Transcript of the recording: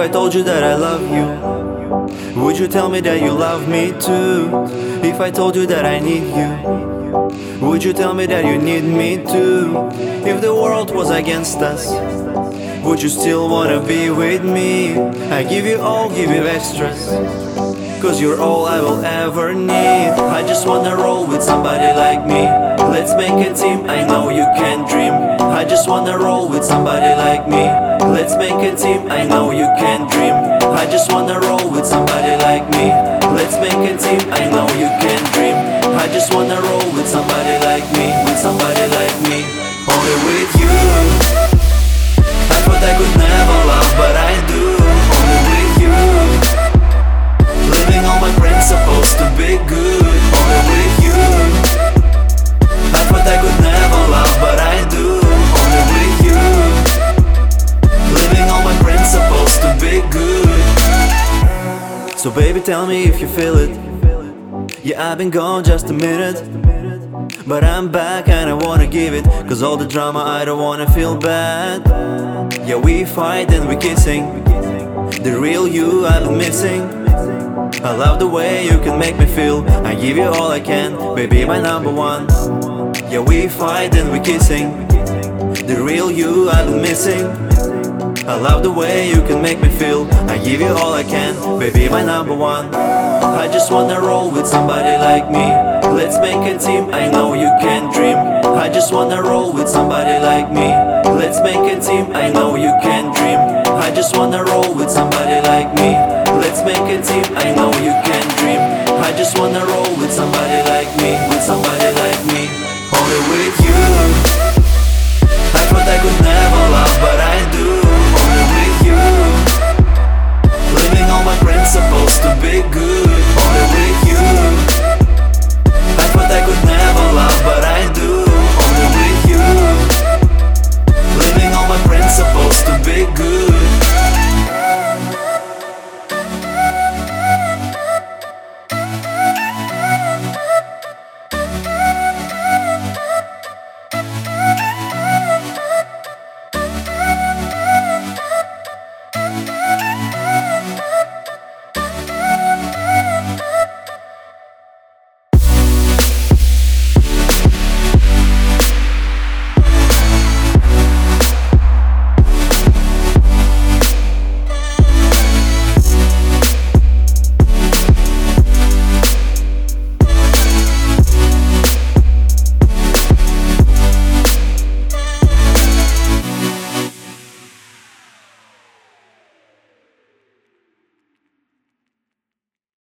I told you that I love you, would you tell me that you love me too? If I told you that I need you, would you tell me that you need me too? The world was against us, would you still wanna be with me? I give you all, give you extras. Cause you're all I will ever need. I just wanna roll with somebody like me. Let's make a team, I know you can dream. I just wanna roll with somebody like me. Let's make a team, I know you can dream. I just wanna roll with somebody like me. Let's make a team, I know you can dream. I just wanna roll So baby, tell me if you feel it. Yeah, I've been gone just a minute. But I'm back and I wanna give it. Cause all the drama, I don't wanna feel bad. Yeah, we fight and we kissing. The real you I've been missing. I love the way you can make me feel. I give you all I can, baby, my number one. Yeah, we fight and we kissing. The real you I've been missing. I love the way you can make me feel. I give you all I can, baby, my number one. I just wanna roll with somebody like me. Let's make a team, I know you can dream. I just wanna roll with somebody like me. Let's make a team, I know you can dream. I just wanna roll with somebody like me. Let's make a team, I know you can dream. I just wanna roll